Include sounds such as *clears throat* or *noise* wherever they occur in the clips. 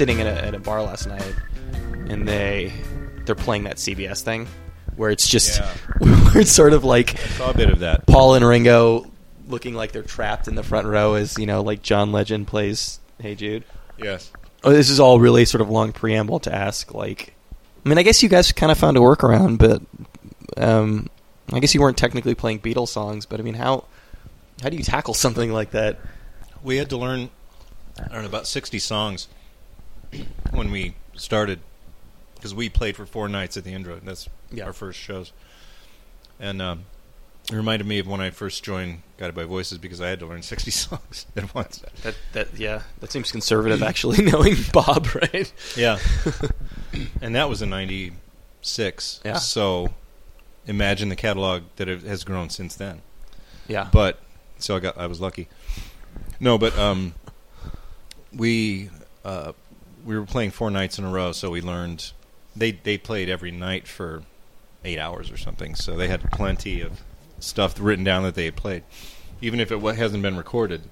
Sitting at a, at a bar last night, and they they're playing that CBS thing, where it's just Yeah. *laughs* where it's sort of like Saw a bit of that. Paul and Ringo looking like they're trapped in the front row as you know, like John Legend plays "Hey Jude." Yes. Oh, this is all really sort of long preamble to ask. Like, I mean, I guess you guys kind of found a workaround, but um, I guess you weren't technically playing Beatles songs. But I mean, how how do you tackle something like that? We had to learn, I don't know, about 60 songs *clears throat* when we started because we played for four nights at the Indra. That's Yeah. our first shows. And um, it reminded me of when I first joined Guided by Voices because I had to learn *laughs* 60 songs at once. That that yeah, that seems conservative. Actually, *laughs* knowing *laughs* Bob, right? Yeah. and that was in 96. Yeah. So imagine the catalog that it has grown since then. Yeah, But so I got I was lucky. No, but um, we uh, we were playing four nights in a row, so we learned they they played every night for eight hours or something. So they had plenty of stuff written down that they had played, even if it hasn't been recorded.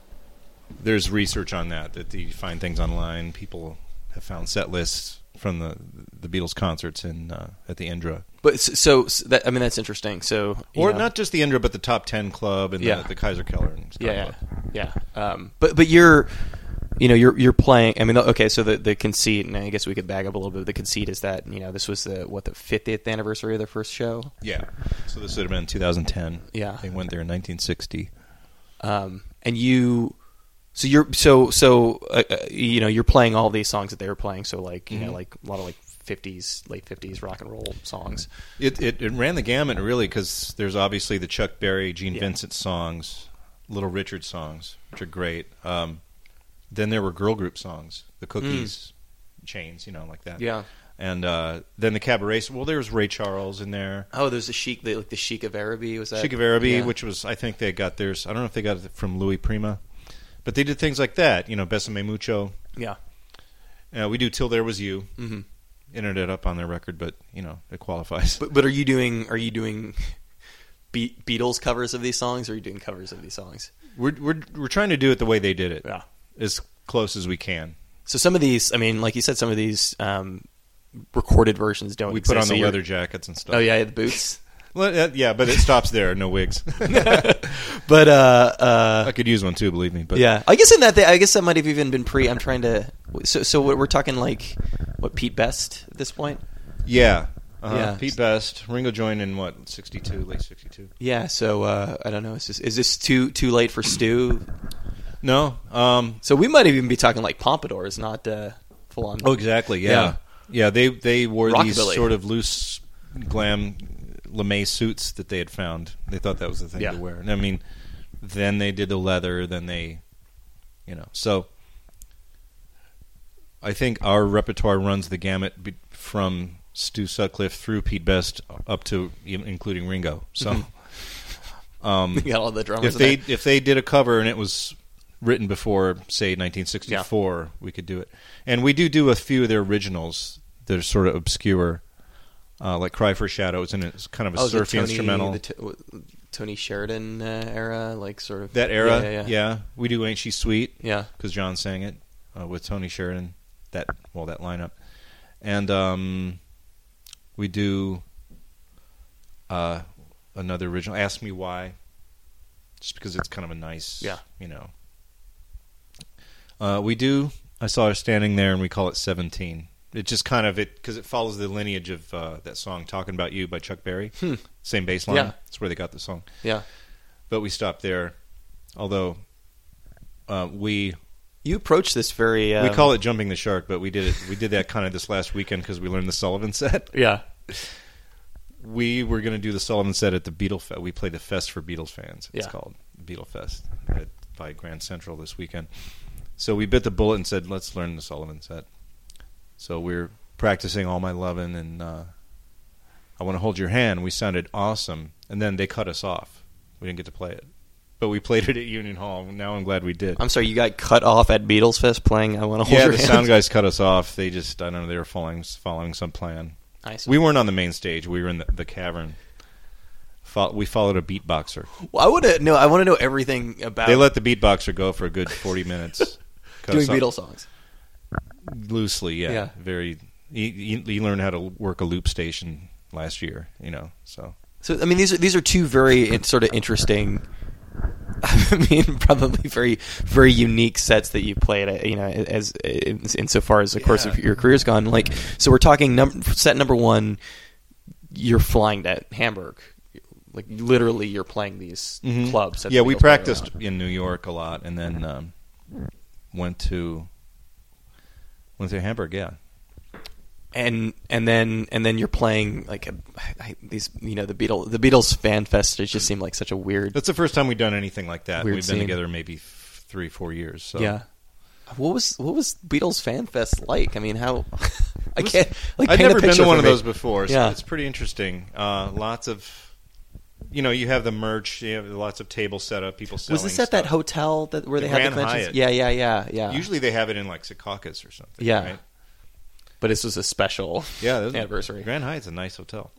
There's research on that that you find things online. People have found set lists from the the Beatles concerts in uh, at the Indra, but s- so, that, I mean, that's interesting. So, or know, not just the Indra, but the Top Ten Club and Yeah. the, the Kaiser Keller. And yeah, yeah, yeah. Um, but but you're, you know, you're you're playing. I mean, okay. So the the conceit, and I guess we could bag up a little bit. The conceit is that you know this was the what the 50th anniversary of their first show. Yeah. So this would have been 2010. Yeah. They went there in 1960. um, and you so you're so so uh, uh, you know you're playing all these songs that they were playing so like you know Mhm. like a lot of like 50s late 50s rock and roll songs It, it it ran the gamut really because there's obviously the Chuck Berry, Gene Yeah. Vincent songs, Little Richard songs, which are great. Um, then there were girl group songs, the Cookies, Chains, you know, like that. Mm. yeah And uh, then the cabaret. Well, there was Ray Charles in there. oh there's the Sheik the, like the Sheik of Araby was that Sheik of Araby, yeah. which was I think they got theirs. I don't know if they got it from Louis Prima, but they did things like that. You know, Besame Mucho. yeah Uh, we do Till There Was You. hmm Internet up on their record, but you know it qualifies. but but are you doing are you doing Be- Beatles covers of these songs or are you doing covers of these songs We're we're we're trying to do it the way they did it, yeah as close as we can. so some of these I mean like you said some of these um, recorded versions don't we put on so the leather jackets and stuff. oh yeah the boots *laughs* well, yeah, but it stops there. No wigs. *laughs* but uh uh I could use one too, believe me. But yeah, I guess in that, I guess that might have even been pre. I'm trying to. So, so what- we're talking like what Pete Best at this point. yeah, uh Yeah. Pete Best, Ringo joined in what sixty two, late sixty two. Yeah. So uh, I don't know. Is this, is this too too late for Stu? No, um, So we might even be talking like pompadours, not uh, full on. oh exactly, yeah. Yeah. yeah, They they wore these sort of loose glam lame suits that they had found. They thought that was the thing Yeah. to wear. And I mean, then they did the leather. Then they, you know, so. I think our repertoire runs the gamut from Stu Sutcliffe through Pete Best up to in- including Ringo. So, um, *laughs* you got all the drummers. if they there. if they did a cover and it was written before, say, 1964, we could do it. And we do do a few of their originals that are sort of obscure, uh, like "Cry for Shadows," and It's kind of a oh, surfy Tony, instrumental. the t- Tony Sheridan uh, era, like sort of that era, Yeah, yeah, yeah. we do "Ain't She Sweet" yeah. because John sang it uh, with Tony Sheridan. That well, that lineup, and um, we do uh, another original. Ask me why, just because it's kind of a nice, Yeah. you know. Uh, we do. I saw her standing there, and we call it seventeen. It just kind of it because it follows the lineage of uh, that song "Talking About You" by Chuck Berry. Hmm. Same bass line. Yeah. That's where they got the song. Yeah. But we stopped there. Although uh, we You approach this very. Um, we call it jumping the shark, but we did it. We did that kind of this last weekend because we learned the Sullivan set. *laughs* Yeah. We were going to do the Sullivan set at the Beatle Fest. We played the fest for Beatles fans. It's Yeah. called Beatle Fest at, by Grand Central this weekend. So we bit the bullet and said, "Let's learn the Sullivan set." So we're practicing all my lovin' and uh, I want to hold your hand. We sounded awesome, and then they cut us off. We didn't get to play it, but we *laughs* played it at Union Hall. Now I'm glad we did. I'm sorry, you got cut off at Beatles Fest playing. I want to hold yeah, your the hand. sound guys cut us off. They just, I don't know, they were following following some plan. I see. We weren't on the main stage. We were in the, the cavern. Fo- we followed a beatboxer. Well, I want to know. I want to know everything about They let the beatboxer go for a good forty minutes. *laughs* Doing. Beatles songs. Loosely, yeah. Yeah. Very. You, you, you learn how to work a loop station last year, you know. So So I mean, these are these are two very sort of interesting. *laughs* I mean, probably very very unique sets that you played. uh, You know, as in, insofar as the course of your career's gone. Like, so we're talking num- set number one. You're flying to Hamburg. Like literally, you're playing these Mhm. clubs. yeah, we practiced in New York a lot, and then um, went to went to Hamburg. Yeah, and and then and then you're playing like a, I, these you know the Beatles the Beatles fan fest. It just seemed like such a weird. that's the first time we've done anything like that. We've been scene. together maybe f- three, four years. So Yeah. What was what was Beatles fan fest like? I mean, how *laughs* I can't like I've never been to one of me. those before. So Yeah. it's pretty interesting. Uh, lots of, you know, you have the merch. You have lots of table setup. People selling. Was this at that hotel that where The they had the Grand conventions? Hyatt. Yeah, yeah, yeah, yeah. Usually they have it in like Secaucus or something. Yeah. right? but this was a special *laughs* Yeah, this is- anniversary. Grand Hyatt's a nice hotel.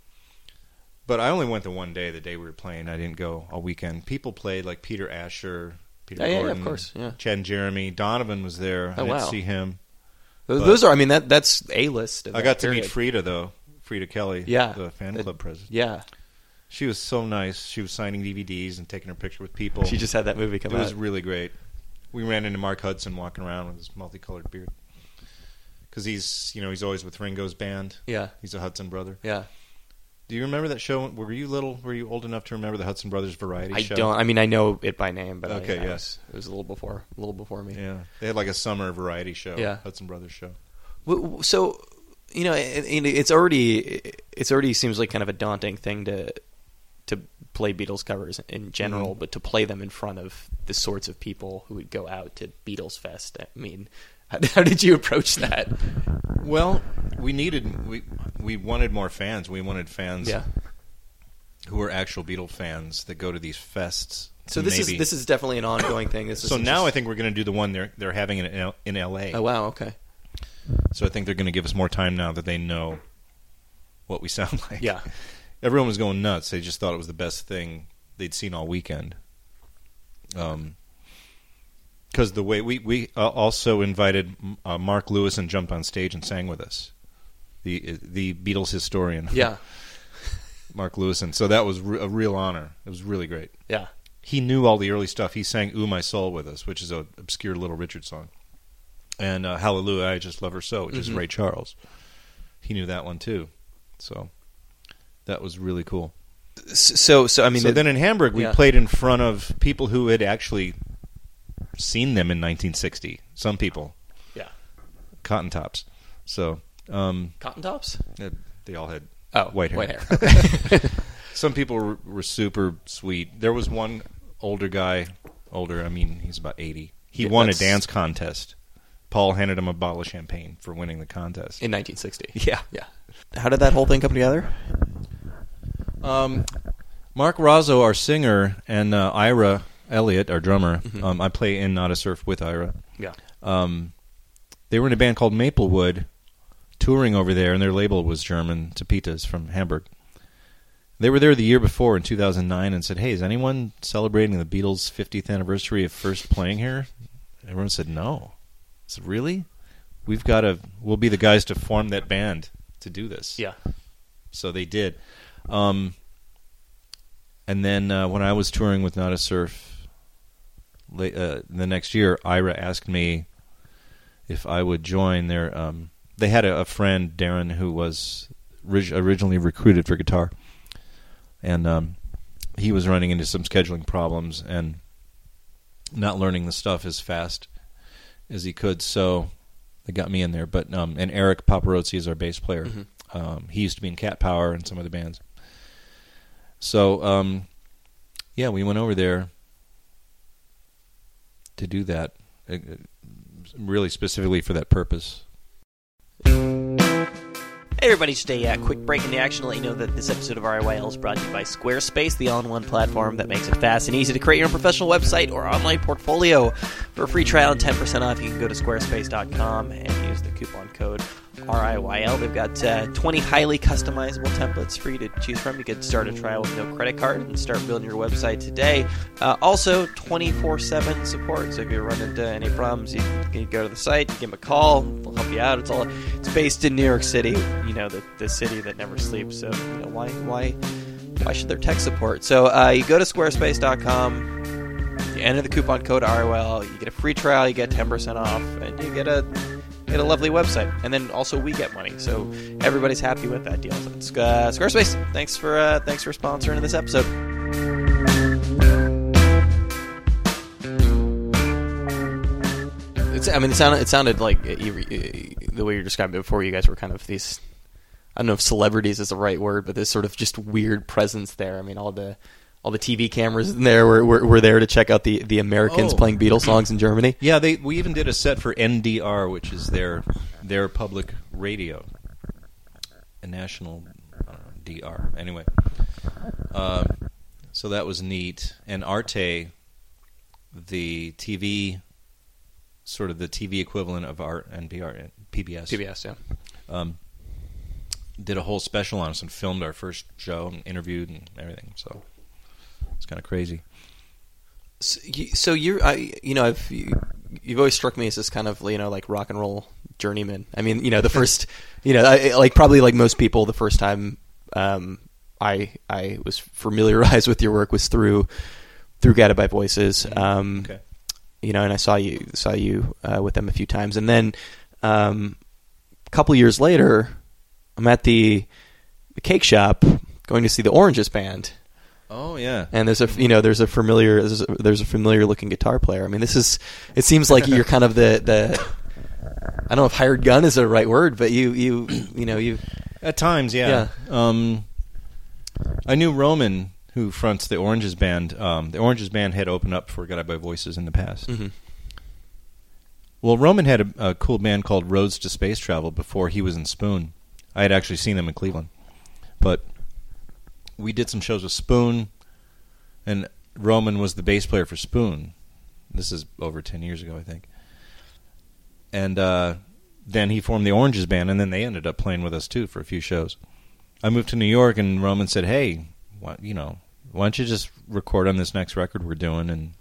But I only went the one day, the day we were playing. I didn't go all weekend. People played like Peter Asher, Peter Yeah, yeah, yeah, of course, yeah. Chad and Jeremy. Donovan was there. Oh, I didn't wow. see him. Those, those are, I mean, that that's a list. I got to meet Freda though. Freda Kelly, Yeah. the fan club president. Yeah, She was so nice. She was signing DVDs and taking her picture with people. she just had that movie come it was really great. We ran into Mark Hudson walking around with his multicolored beard because he's you know he's always with Ringo's band. yeah, He's a Hudson brother. yeah. Do you remember that show? Were you little? Were you old enough to remember the Hudson Brothers variety I show? don't. I mean, I know it by name, but Okay, I, I yeah. was, it was a little before, a little before me. Yeah, they had like a summer variety show. Yeah. Hudson Brothers show. So, you know, it, it- it's already it's already seems like kind of a daunting thing to to play Beatles covers in general, Mhm. but to play them in front of the sorts of people who would go out to Beatles Fest. I mean, *laughs* how, how did you approach that? Well, we needed we we wanted more fans. We wanted fans Yeah. who were actual Beatles fans that go to these fests. So this maybe. is this is definitely an ongoing thing. This so now I think we're going to do the one they're they're having in L- in L.A. Oh wow. Okay. So I think they're going to give us more time now that they know what we sound *laughs* like. Yeah. Everyone was going nuts. They just thought it was the best thing they'd seen all weekend. Um, because the way we we uh, also invited uh, Mark Lewisohn jumped on stage and sang with us, the the Beatles historian. *laughs* Yeah. Mark Lewisohn, and so that was re- a real honor. It was really great. Yeah. He knew all the early stuff. He sang "Ooh My Soul" with us, which is an obscure Little Richard song, and uh, "Hallelujah, I Just Love Her So," which is Mhm. Ray Charles. He knew that one too, so that was really cool. So so I mean, so it- then in Hamburg, we yeah. played in front of people who had actually seen them in 1960. Some people, yeah. Cotton Tops. So um, Cotton tops. they all had Oh, white hair. White hair. *laughs* Some people were, were super sweet. There was one older guy, older. I mean, he's about 80. He Yeah, won a dance contest. Paul handed him a bottle of champagne for winning the contest. in 1960. Yeah. Yeah. How did that whole thing come together? Um, Mark Rozzo, our singer, and uh, Ira Elliot, our drummer. Mhm. Um, I play in Nada Surf with Ira. Yeah. Um, they were in a band called Maplewood, touring over there, and their label was German, Tapete from Hamburg. They were there the year before in 2009 and said, "Hey, is anyone celebrating the Beatles' 50th anniversary of first playing here?" Everyone said, "No." I said, "Really? We've got to. We'll be the guys to form that band to do this." Yeah. So they did. Um, and then uh, when I was touring with Nada Surf late, uh, the next year, Ira asked me if I would join their. Um, they had a, a friend, Darren, who was orig- originally recruited for guitar, and um, he was running into some scheduling problems and not learning the stuff as fast as he could. So they got me in there. But um, and Eric Paparozzi is our bass player. Mhm. Um, he used to be in Cat Power and some other bands. So, um, yeah, we went over there to do that, uh, uh, really specifically for that purpose. Hey everybody, just a uh, quick break in the action to let you know that this episode of RIYL is brought to you by Squarespace, the all-in-one platform that makes it fast and easy to create your own professional website or online portfolio. For a free trial and 10% off, you can go to squarespace.com and use the coupon code RIYL. They've got uh, 20 highly customizable templates for you to choose from. You could start a trial with no credit card and start building your website today. Uh, also, 24 7 support. So if you run into any problems, you can go to the site, give them a call, they'll help you out. It's all it's based in New York City, you know, the, the city that never sleeps. So, you know, why, why, why should there tech support? So uh, you go to squarespace.com. You enter the coupon code RIYL, you get a free trial, you get 10% off, and you get a get a lovely website. And then also we get money, so everybody's happy with that deal. So it's, uh, Squarespace, thanks for uh, thanks for sponsoring this episode. It's, I mean, it sounded, it sounded like uh, uh, the way you described it before. You guys were kind of these. I don't know if celebrities is the right word, but this sort of just weird presence there. I mean, all the all the TV cameras in there were, were, were there to check out the, the Americans Oh. playing Beatles songs in Germany. Yeah, they we even did a set for NDR, which is their their public radio, a national I DR. Anyway, uh, so that was neat. And Arte, the TV, sort of the TV equivalent of Art NPR, PBS, PBS, yeah. um, did a whole special on us and filmed our first show and interviewed and everything. So it's kind of crazy. So, you, so you're, I, you know, I've, you, you've always struck me as this kind of, you know, like rock and roll journeyman. I mean, you know, the *laughs* first, you know, I, like probably like most people, the first time um, I I was familiarized with your work was through through Guided by Voices. Um, Okay. You know, and I saw you saw you uh, with them a few times, and then um, a couple years later, I'm at the the cake shop going to see the Oranges band Oh yeah. and there's a you know there's a familiar there's a, there's a familiar looking guitar player. I mean, this is it seems like you're kind of the the I don't know if hired gun is the right word, but you you you know you At times, yeah. Um, I knew Roman, who fronts the Oranges band. Um, the Oranges band had opened up for Guided by Voices in the past. mhm. Well, Roman had a, a cool band called Roads to Space Travel before he was in Spoon. I had actually seen them in Cleveland, but we did some shows with Spoon, and Roman was the bass player for Spoon. This is over ten years ago, I think. And uh, then he formed the Oranges band, and then they ended up playing with us too for a few shows. I moved to New York, and Roman said, "Hey, you know, why don't you just record on this next record we're doing? And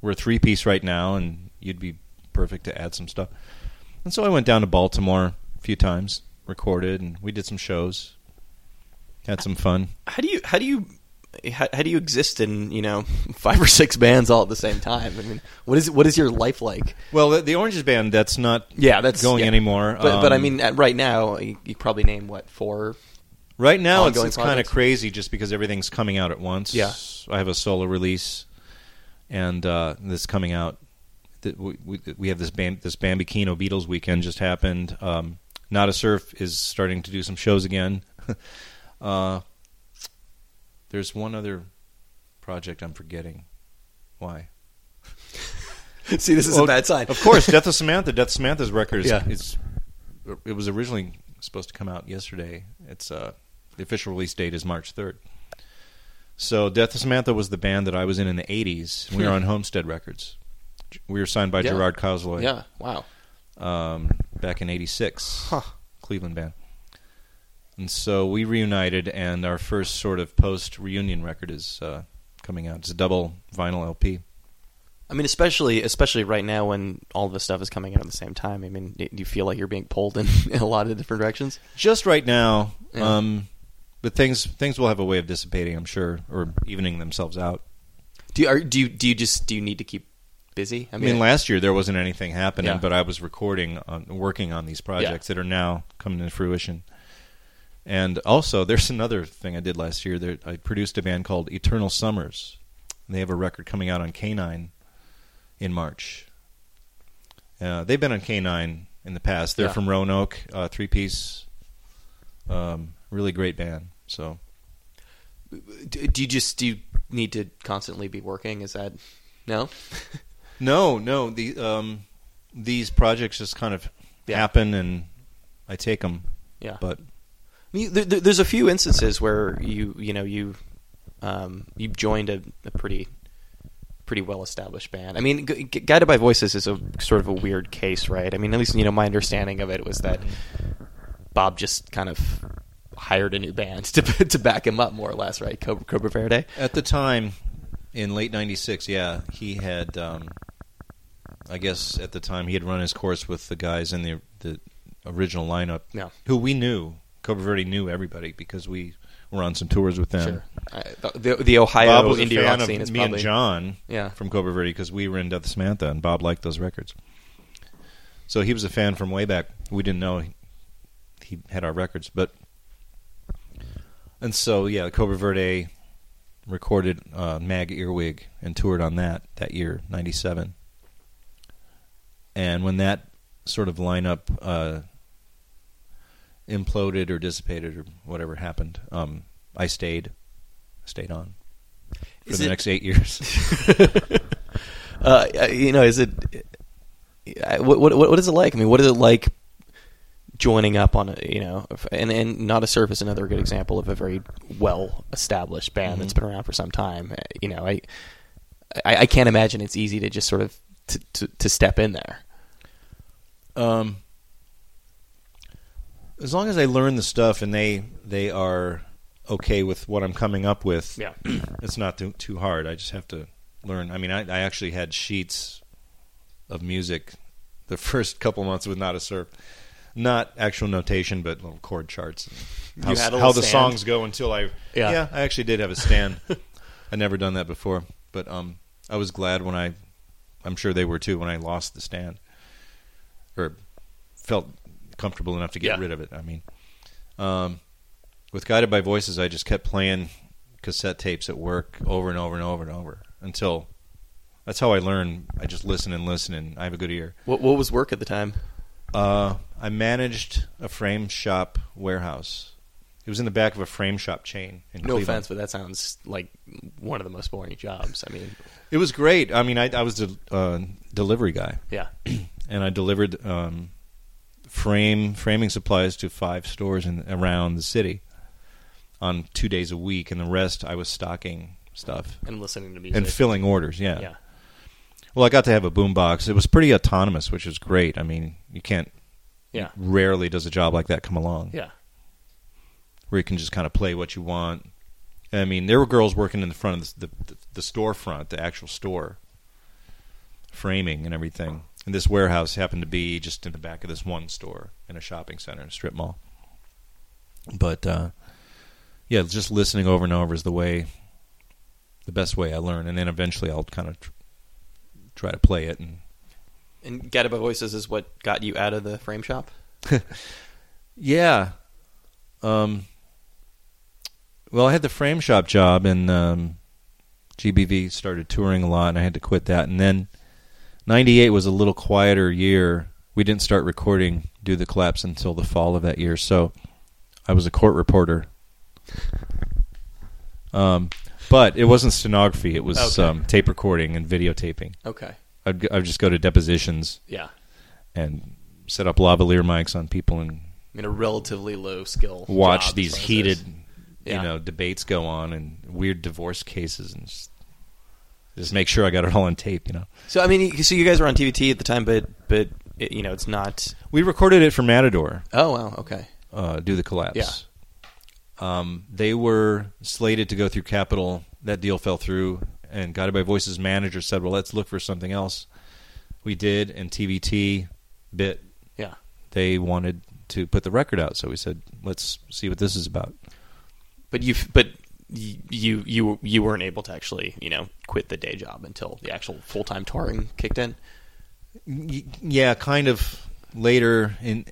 we're a three piece right now, and you'd be perfect to add some stuff." And so I went down to Baltimore a few times, recorded, and we did some shows, had some fun. how do you how do you how, how do you exist in you know *laughs* five or six bands all at the same time? I mean, what is what is your life like? Well, the, the Oranges band that's not Yeah, that's going yeah. anymore. But but I Um, mean, at, right now you, you probably name what four Right now, it's, it's kind of crazy just because everything's coming out at once. Yeah. I have a solo release, and uh, this coming out. We, we, we have this Bam, this Bambi Kino Beatles weekend just happened. Um, Nada Surf is starting to do some shows again. *laughs* uh, there's one other project I'm forgetting. Why? *laughs* See, this is Well, a bad sign. Of course, Death of Samantha. Death of Samantha's record is, Yeah. is it was originally supposed to come out yesterday. It's uh, the official release date is March third. So Death of Samantha was the band that I was in in the '80s. We were Hmm. on Homestead Records. We were signed by Yeah. Gerard Cosloy yeah, wow. um, back in '86. Huh. Cleveland band. And so we reunited, and our first sort of post reunion record is uh, coming out. It's a double vinyl LP. I mean, especially especially right now when all this stuff is coming out at the same time. I mean, do you feel like you're being pulled in, in *laughs* a lot of different directions? just right now. Yeah. Um, but things things will have a way of dissipating, I'm sure, or evening themselves out. Do you are, do you do you just do you need to keep busy? I mean, last year there wasn't anything happening, Yeah. but I was recording, on, working on these projects that are now coming to fruition. And also, there's another thing I did last year. There, I produced a band called Eternal Summers. They have a record coming out on Kanine in March. Uh, they've been on Kanine in the past. They're Yeah. from Roanoke, uh, three piece, um, really great band. So do, do you just do you need to constantly be working? Is that no? *laughs* No, no. The um, these projects just kind of Yeah. happen, and I take them. Yeah. But I mean, there, there- there's a few instances where you you know you um, you joined a, a pretty pretty well established band. I mean, Gu- Gu- Guided by Voices is a sort of a weird case, right? I mean, at least you know my understanding of it was that Bob just kind of hired a new band to *laughs* to back him up more or less, right? Cobra, Cobra Verde. At the time, in late '96, yeah, he had. Um, I guess at the time he had run his course with the guys in the the original lineup, Yeah. who we knew. Cobra Verde knew everybody because we were on some tours with them. Sure. The, the Ohio Bob was a fan rock of scene is me probably and John Yeah. from Cobra Verde because we were in Death Samantha, and Bob liked those records. So he was a fan from way back. We didn't know he, he had our records, but and so yeah, Cobra Verde recorded uh, Mag Earwig and toured on that that year, '97. And when that sort of lineup uh, imploded or dissipated or whatever happened, um, I stayed, stayed on for Is the it- next eight years. *laughs* *laughs* uh, you know, is it what, what what is it like? I mean, what is it like joining up on a you know, and and not a is another good example of a very well established band that's Mhm. been around for some time. Uh, You know, I, I I can't imagine it's easy to just sort of to to, to step in there. Um, as long as I learn the stuff and they they are okay with what I'm coming up with, Yeah. *clears throat* it's not too, too hard. I just have to learn. I mean, I, I actually had sheets of music the *laughs* first couple months with Nada Surf, not actual notation, but little chord charts. How, You had a how the songs go until I Yeah. I actually did have a stand. *laughs* I'd never done that before, but um, I was glad when I, I'm sure they were too when I lost the stand, or felt comfortable enough to get Yeah. rid of it. I mean, um, with Guided by Voices, I just kept playing cassette tapes at work over and over and over and over until that's how I learn. I just listen and listen, and I have a good ear. What what was work at the time? Uh, I managed a frame shop warehouse. It was in the back of a frame shop chain. In No Cleveland. offense, but that sounds like one of the most boring jobs. I mean, It was great. I mean, I, I was a uh, delivery guy, yeah, *clears throat* and I delivered um, frame framing supplies to five stores in around the city on two days a week, and the rest I was stocking stuff and listening to music and filling orders. Yeah. yeah. Well, I got to have a boombox. It was pretty autonomous, which was great. I mean, you can't. Yeah. Rarely does a job like that come along. Yeah. where you can just kind of play what you want. I mean, there were girls working in the front of the the, the storefront, the actual store, framing and everything. And this warehouse happened to be just in the back of this one store in a shopping center, in a strip mall. But uh, yeah, just listening over and over is the way, the best way I learn. And then eventually, I'll kind of tr- try to play it and And by Voices is what got you out of the frame shop. *laughs* Yeah. Um, well, I had the frame shop job, and um, GBV started touring a lot, and I had to quit that. And then '98 was a little quieter year. We didn't start recording "Do the Collapse" until the fall of that year, so I was a court reporter. Um, but it wasn't stenography; it was Okay. um, tape recording and videotaping. Okay. I'd, I'd just go to depositions Yeah. and set up lavalier mics on people and I mean, a relatively low skill. watch these heated, this. you know, debates go on and weird divorce cases, and just, just make sure I got it all on tape. You know, So I mean, so you guys were on TVT at the time, but but it, you know, it's not. we recorded it for Matador. Oh wow. Okay. Uh, do the collapse. Yeah. Um, they were slated to go through Capitol. That deal fell through, and Guided by Voices manager said, "Well, let's look for something else." We did, and TVT bit. Yeah. They wanted to put the record out, so we said, "Let's see what this is about." But you but you you you weren't able to actually you know quit the day job until the actual full time touring kicked in. Yeah, kind of later in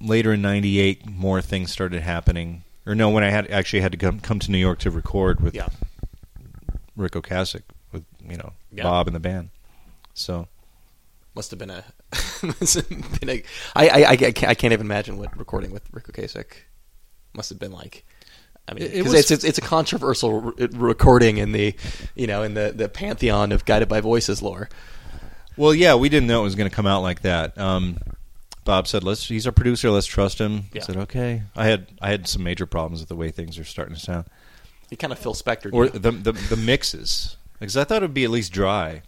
later in '98, more things started happening. Or no, when I had actually had to come come to New York to record with Yeah. Ric Ocasek with you know Yeah. Bob and the band. So Must have been a. *laughs* must have been a I, I, I, can't, I can't even imagine what recording with Ric Ocasek must have been like. I mean, It- it 'cause was- it's, it's it's a controversial re- recording in the you know in the, the pantheon of guided by voices lore. well, yeah, we didn't know it was going to come out like that. Um, Bob said, "Let's." He's our producer. Let's trust him. Yeah. I said, "Okay." I had I had some major problems with the way things are starting to sound, You kind of Phil Spector. or the the, the mixes, because I thought it'd be at least dry.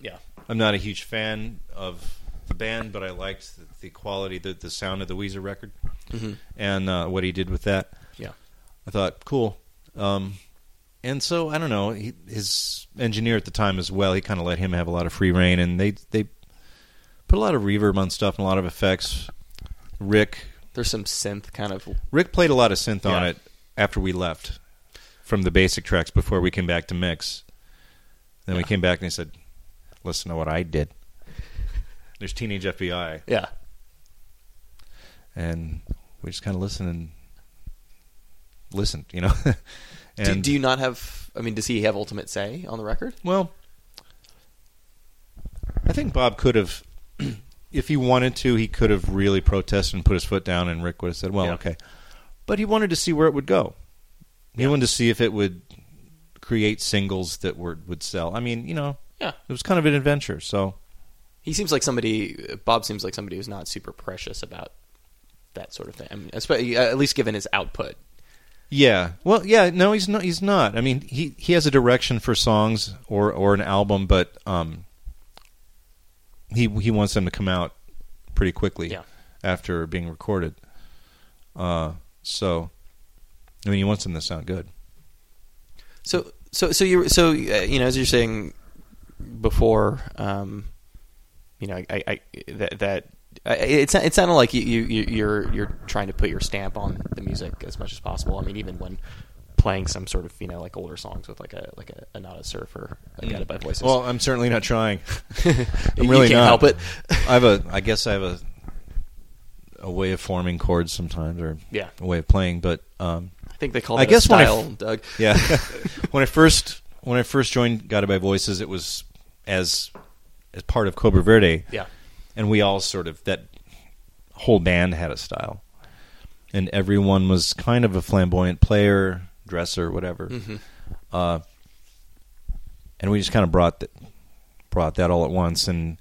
yeah, I'm not a huge fan of the band, but I liked the, the quality, the, the sound of the Weezer record. Mhm. and uh, what he did with that. Yeah. I thought cool. Um, and so I don't know he, his engineer at the time as well. He kind of let him have a lot of free reign, and they they put a lot of reverb on stuff and a lot of effects. Ric There's some synth kind of. Ric played a lot of synth on it after we left from the basic tracks before we came back to mix. Then we came back and he said, "Listen to what I did." There's Teenage FBI, Yeah. and we just kind of listened and listened, you know. *laughs* Do, and do you not have? I mean, does he have ultimate say on the record? well, I think Bob could have, *clears throat* if he wanted to, he could have really protested and put his foot down, and Ric would have said, "Well, Yeah. okay," but he wanted to see where it would go. He Yeah. wanted to see if it would create singles that were would sell. I mean, you know, Yeah. it was kind of an adventure. So He seems like somebody. Bob seems like somebody who's not super precious about that sort of thing. I mean, at least given his output. Yeah, well, yeah, no, he's not. He's not. I mean, he he has a direction for songs or or an album, but um, he he wants them to come out pretty quickly Yeah. after being recorded. Uh, so I mean, he wants them to sound good. So, so, so you, so uh, you know, as you're saying before, um, you know, I, I that that it it sounded like you, you you're you're trying to put your stamp on the music as much as possible. I mean, even when playing some sort of you know like older songs with like a like a, a not a surfer, a guided by voices. Well, I'm certainly not trying. *laughs* I'm really can't not. help it. *laughs* I have a. I guess I have a a way of forming chords sometimes, or Yeah. a way of playing. But um, I think they call I that guess a when I style, Doug. *laughs* yeah, when I first when I first joined Guided by Voices, it was as as part of Cobra Verde, Yeah, and we all sort of that whole band had a style, and everyone was kind of a flamboyant player, dresser, whatever. Mhm. Uh, and we just kind of brought that brought that all at once, and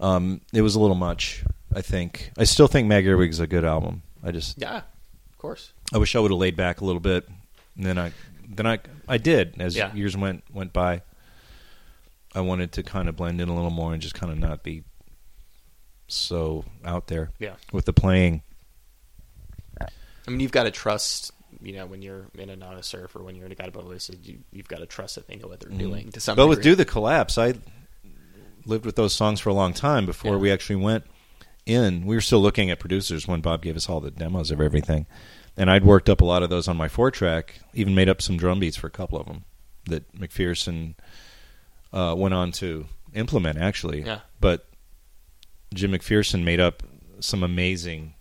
um, it was a little much. I think I still think Mag Earwig is a good album. I just yeah, of course. I wish I would have laid back a little bit, and then I then I I did as Yeah. years went went by. I wanted to kind of blend in a little more and just kind of not be so out there Yeah. with the playing. I mean, you've got to trust. You know, when you're in a non surf or when you're in a by voices, you, you've got to trust that they know what they're doing to some. Mm-hmm. But with. Do the Collapse, I lived with those songs for a long time before Yeah. we actually went in. We were still looking at producers when Bob gave us all the demos of everything. And I'd worked up a lot of those on my four track, even made up some drum beats for a couple of them that McPherson uh, went on to implement, actually. Yeah. But Jim McPherson made up some amazing,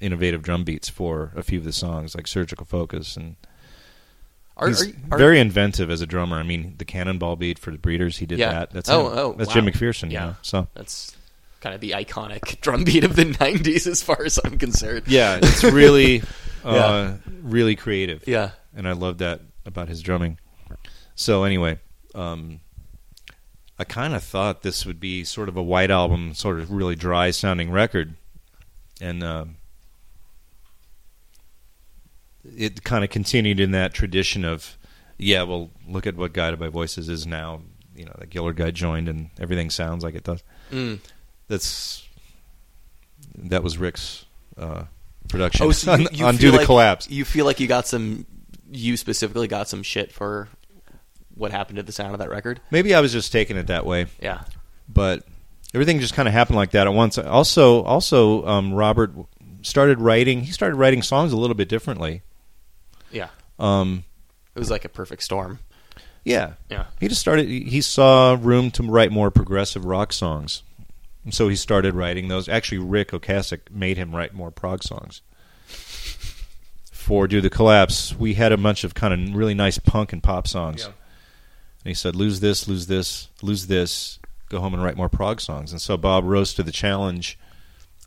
innovative drum beats for a few of the songs, like Surgical Focus and Are, are, you- are, very inventive as a drummer. I mean, the Cannonball beat for the Breeders, he did Yeah. that. That's Oh, him. oh, that's wow. Jim McPherson. Yeah. Yeah. So That's kind of the iconic *laughs* drum beat of the '90s, as far as I'm concerned. yeah, it's really, *laughs* uh, Yeah. really creative. Yeah. and I love that about his drumming. So anyway, um, I kind of thought this would be sort of a white album, sort of really dry sounding record, and um it kind of continued in that tradition of, yeah, well, look at what Guided by Voices is now. You know, that Gillard guy joined, and everything sounds like it does. Mm. That's that was Ric's uh, production Oh, so *laughs* you, you on feel Do the like, Collapse. You feel like you got some. You specifically got some shit for what happened to the sound of that record. Maybe I was just taking it that way. Yeah. but everything just kind of happened like that at once. Also, also, um, Robert started writing. He started writing songs a little bit differently. Yeah. Um, It was like a perfect storm. yeah, Yeah. he just started. He saw room to write more progressive rock songs, and so he started writing those. Actually, Ric Ocasek made him write more prog songs. For Do the Collapse, we had a bunch of kind of really nice punk and pop songs. And he said, "Lose this, lose this, lose this. Go home and write more prog songs." And so Bob rose to the challenge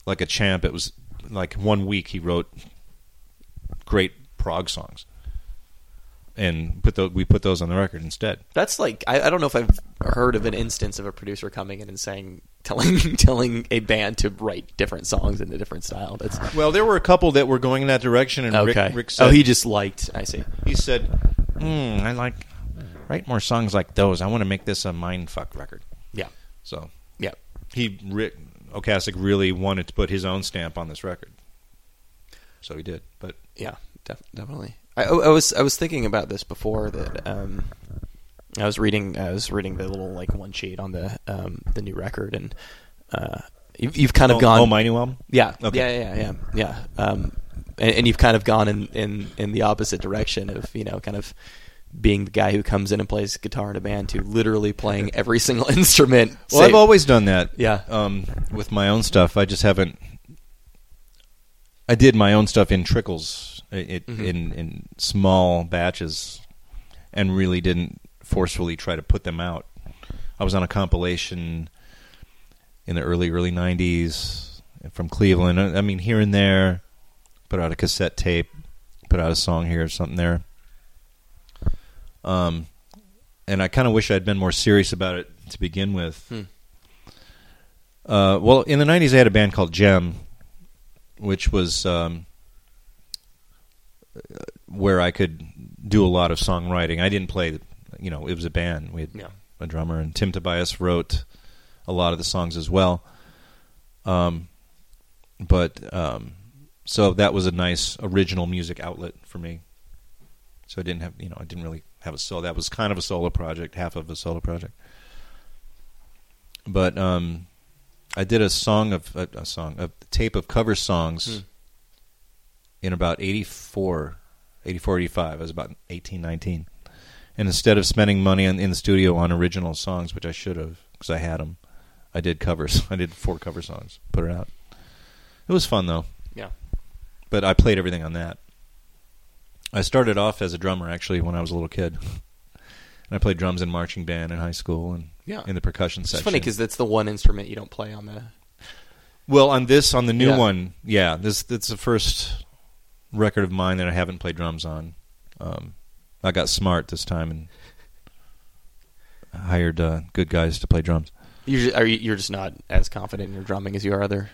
like a champ. It was like one week he wrote great prog songs, and put those, we put those on the record instead. That's like I, I don't know if I've heard of an instance of a producer coming in and saying telling *laughs* telling a band to write different songs in a different style. That's Well, there were a couple that were going in that direction, and okay. Ric, Ric said, oh, he just liked. I see. he said, mm, "I like write more songs like those. I want to make this a mindfuck record." Yeah. So Yeah. he Ric Ocasek really wanted to put his own stamp on this record. so he did. But Yeah, def- definitely. I, I was I was thinking about this before that um, I was reading I was reading the little like one sheet on the um, the new record and uh, you've, you've kind of oh, gone oh, my new album. yeah Okay. yeah yeah yeah yeah um, and, and you've kind of gone in, in in the opposite direction of you know kind of being the guy who comes in and plays guitar in a band to literally playing *laughs* every single *laughs* instrument. Well, save- I've always done that. Yeah. Um, with my own stuff, I just haven't. I did my own stuff in trickles, it, Mhm. in in small batches, and really didn't forcefully try to put them out. I was on a compilation in the early early '90s from Cleveland. I mean, here and there, put out a cassette tape, put out a song here, or something there. Um, and I kind of wish I'd been more serious about it to begin with. Hmm. Uh, well, in the '90s, I had a band called Gem, which was um, uh, where I could do a lot of songwriting. I didn't play, you know, it was a band. We had Yeah. a drummer, and Tim Tobias wrote a lot of the songs as well. Um, but um, so that was a nice original music outlet for me. So I didn't have, you know, I didn't really have a solo. That was kind of a solo project, half of a solo project. But um, I did a song of a, a song, a tape of cover songs Hmm. in about 84, 84, 85. I was about 18, 19. And instead of spending money on, in the studio on original songs, which I should have because I had them, I did covers. *laughs* I did four cover songs, put it out. It was fun though, yeah but I played everything on that. I started off as a drummer actually when I was a little kid. and I played drums in marching band in high school and yeah. in the percussion It's section. It's funny because that's the one instrument you don't play on the Well, on this, on the new Yeah. one, yeah, this that's the first record of mine that I haven't played drums on. Um, I got smart this time and hired uh, good guys to play drums. You're just, are you, you're just not as confident in your drumming as you are other.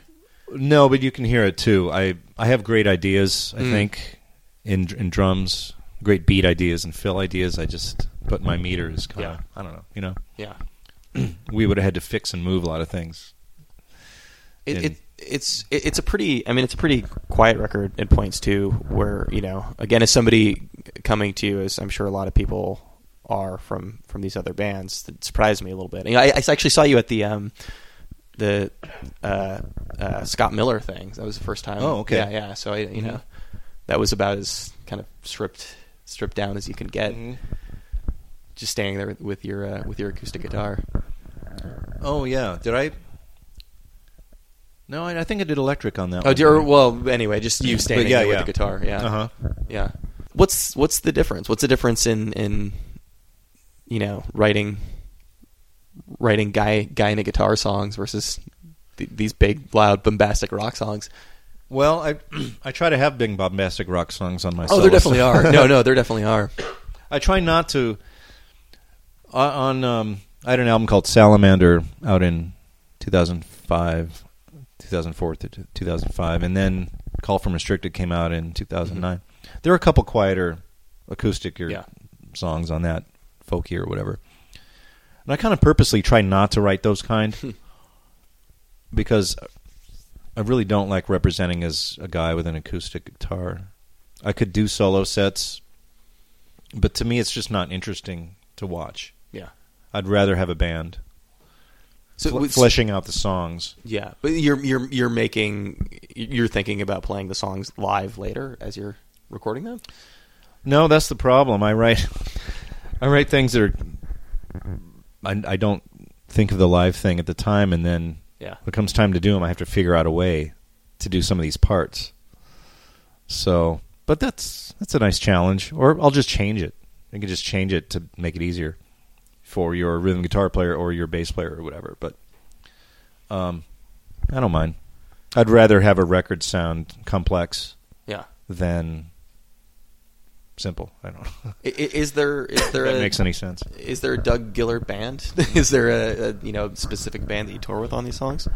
No, but you can hear it too. I I have great ideas. I Mm. think in in drums, great beat ideas and fill ideas. I just but my meter is kind of Yeah. I don't know. You know, Yeah, *clears throat* we would have had to fix and move a lot of things. it, In- it it's it, it's a pretty. I mean, it's a pretty quiet record at points too. Where you know, again, as somebody coming to you, as I'm sure a lot of people are from from these other bands, that surprised me a little bit. You know, I, I actually saw you at the um the uh, uh, Scott Miller thing. That was the first time. Oh, okay. Yeah, yeah. So I, you know, that was about as kind of stripped stripped down as you can get. Just standing there with, your uh, with your acoustic guitar. Oh yeah, did I? No, I, I think I did electric on that. Oh, one. dear. Well, anyway, just you standing yeah, there with the guitar. Yeah. Uh huh. Yeah. What's what's the difference? What's the difference in in you know writing writing guy guy in a guitar songs versus th- these big loud bombastic rock songs? Well, I *clears throat* I try to have big bombastic rock songs on my. Oh, there definitely are. No, no, there *laughs* definitely are. I try not to. On, on um, I had an album called Salamander out in 2005, 2004 to 2005, and then Call from Restricted came out in 2009. There were a couple quieter acoustic Yeah. songs on that, folky or whatever. And I kind of purposely try not to write those kind *laughs* because I really don't like representing as a guy with an acoustic guitar. I could do solo sets, but to me, it's just not interesting to watch. Yeah. I'd rather have a band So fle- fleshing out the songs. Yeah, but you're you're you're making you're thinking about playing the songs live later as you're recording them. No, that's the problem. I write, *laughs* I write things that are. I, I don't think of the live thing at the time, and then Yeah. when it comes time to do them, I have to figure out a way to do some of these parts. So, but that's that's a nice challenge. Or I'll just change it. I can just change it to make it easier for your rhythm guitar player or your bass player or whatever. But um, I don't mind. I'd rather have a record sound complex Yeah. than simple. I don't know *laughs* Is there is there that a makes any sense. is there a Doug Gillard band? *laughs* is there a, a you know specific band that you tour with on these songs?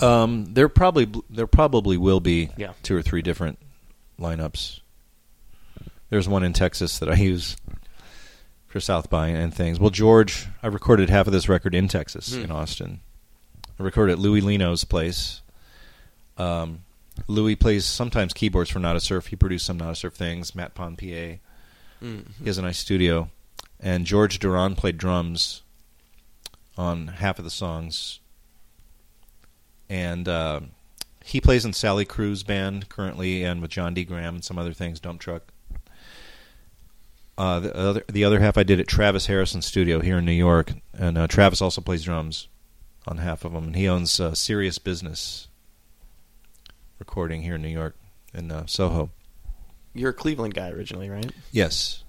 Um, there probably there probably will be Yeah. two or three different lineups. There's one in Texas that I use for South by and things. Well, George, I recorded half of this record in Texas, Hmm. in Austin. I recorded at Louie Lino's place. Um, Louie plays sometimes keyboards for Nada Surf. He produced some Nada Surf things. Matt PA. Mm-hmm. He has a nice studio. And George Duran played drums on half of the songs. And uh, he plays in Sally Cruz band currently, and with John D. Graham and some other things, Dump Truck. Uh, the other the other half I did at Travis Harrison Studio here in New York, and uh, Travis also plays drums on half of them, and he owns uh, Serious Business Recording here in New York in uh, Soho. You're a Cleveland guy originally, right? Yes.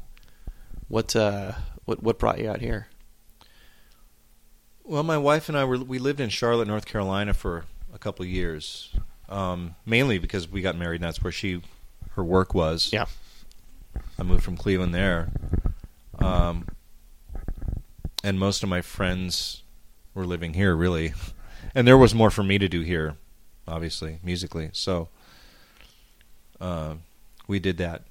What uh, what what brought you out here? Well, my wife and I were we lived in Charlotte, North Carolina for a couple of years, um, mainly because we got married. and That's where she her work was. Yeah. I moved from Cleveland there, um, and most of my friends were living here, really, and there was more for me to do here, obviously musically. So uh, we did that,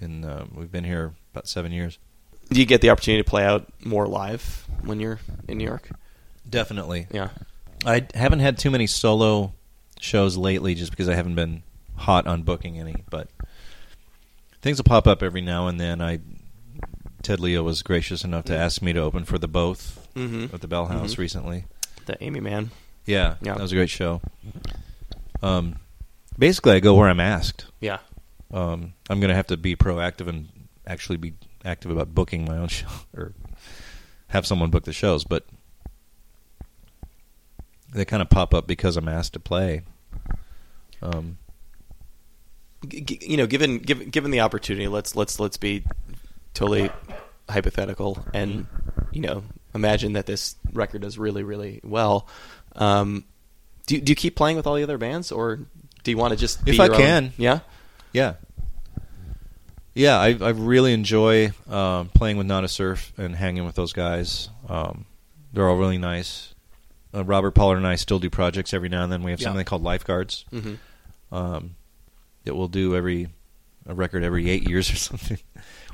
and uh, we've been here about seven years. Do you get the opportunity to play out more live when you're in New York? Definitely, Yeah. I haven't had too many solo shows lately, just because I haven't been hot on booking any. But things will pop up every now and then. I Ted Leo was gracious enough to ask me to open for the both Mm-hmm. at the Bell House Mhm. recently. The Aimee Mann. Yeah, Yeah. that was a great show. Um, basically, I go where I'm asked. Yeah. Um, I'm going to have to be proactive and actually be active about booking my own *laughs* show or have someone book the shows, but they kind of pop up because I'm asked to play. Um, G- g- you know, given given given the opportunity, let's let's let's be totally hypothetical and you know imagine that this record does really really well. Um, do you- do you keep playing with all the other bands, or do you want to just be If I your own- can. Yeah. yeah, yeah, I, I really enjoy uh, playing with Nada Surf and hanging with those guys. Um, they're all really nice. Uh, Robert Pollard and I still do projects every now and then. We have Yeah. something called Lifeguards. Mm-hmm. um, that we'll do every a record every eight years or *laughs* something.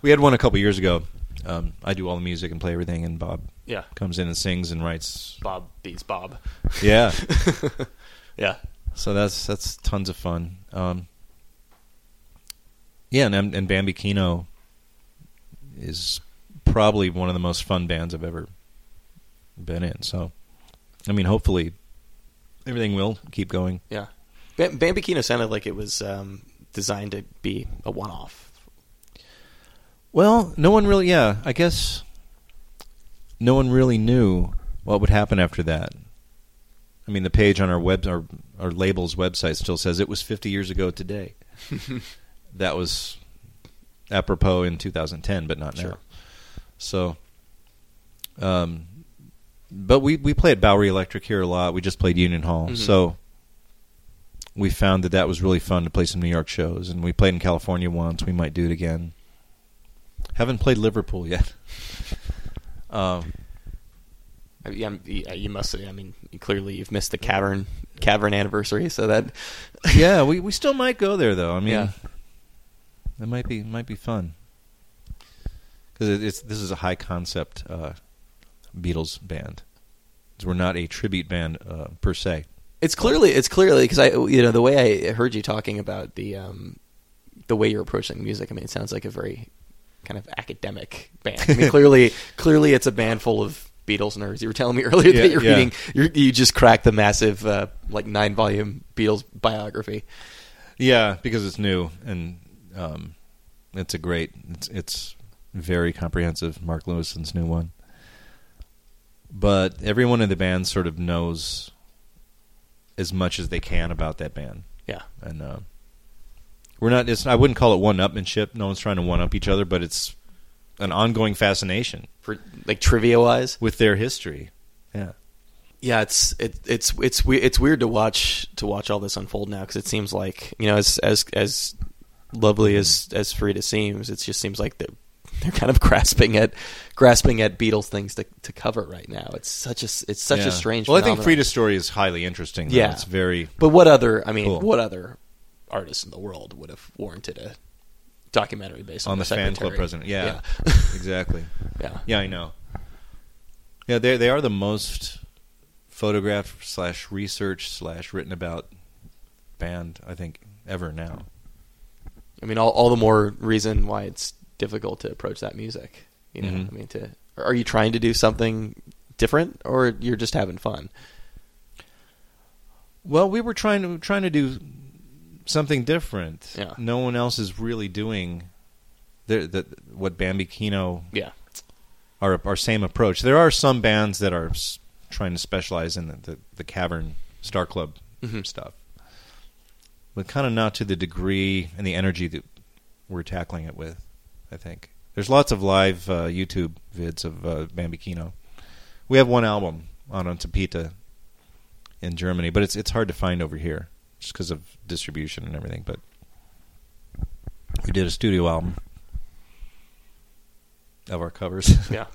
We had one a couple years ago. Um, I do all the music and play everything, and Bob Yeah. comes in and sings and writes. Bob beats Bob. Yeah, *laughs* yeah. so that's that's tons of fun. Um, yeah, and and Bambi Kino is probably one of the most fun bands I've ever been in. So, I mean, hopefully, everything will keep going. Yeah. Bam- Bambi Kino sounded like it was um, designed to be a one-off. Well, no one really. Yeah, I guess no one really knew what would happen after that. I mean, the page on our web, our our label's website still says it was 50 years ago today. *laughs* that was apropos in 2010, but not now. So, um, but we we play at Bowery Electric here a lot. We just played Union Hall, Mhm. so we found that that was really fun to play some New York shows, and we played in California once. We might do it again. Haven't played Liverpool yet. *laughs* um, Yeah, um, you must. Say, I mean, clearly you've missed the cavern cavern anniversary, so that *laughs* yeah, we, we still might go there though. I mean, Yeah. it might be might be fun because it, it's this is a high concept uh, Beatles band. We're not a tribute band uh, per se. it's clearly it's clearly because I you know the way I heard you talking about the um the way you're approaching music. I mean, it sounds like a very kind of academic band. I *laughs* mean, clearly clearly it's a band full of Beatles nerds. You were telling me *laughs* earlier Yeah, that you're yeah. reading you're, you just cracked the massive uh, like nine volume Beatles biography. Yeah, because it's new and um, it's a great. It's it's very comprehensive. Mark Lewisohn's new one, but everyone in the band sort of knows as much as they can about that band, Yeah, and uh, we're not. It's I wouldn't call it one-upmanship. No one's trying to one-up each other, but it's an ongoing fascination for like trivia wise. with their history. Yeah. Yeah, it's it, it's it's we- it's weird to watch to watch all this unfold now because it seems like you know as as as lovely as as Freda seems, it just seems like they're they're kind of grasping at grasping at Beatles things to to cover right now. It's such a it's such Yeah. a strange. Well, I think. Freda's story is highly interesting. though. Yeah. it's very. But what other? I mean, Cool. what other artist in the world would have warranted a documentary based on, on the fan club president. Yeah, yeah, *laughs* exactly. yeah. Yeah, I know. Yeah, they they are the most photographed slash researched slash written about band I think ever now. I mean, all all the more reason why it's difficult to approach that music. You know, Mhm. I mean, to are you trying to do something different, or you're just having fun? Well, we were trying to trying to do something different. Yeah. No one else is really doing the, the what Bambi Kino Yeah, our our same approach. There are some bands that are s- trying to specialize in the the, the cavern Star Club Mhm. stuff, but kind of not to the degree and the energy that we're tackling it with. I think there's lots of live uh, YouTube vids of uh, Bambi Kino. We have one album on on Tapete in Germany, but it's it's hard to find over here just because of distribution and everything. But we did a studio album of our covers. *laughs* yeah.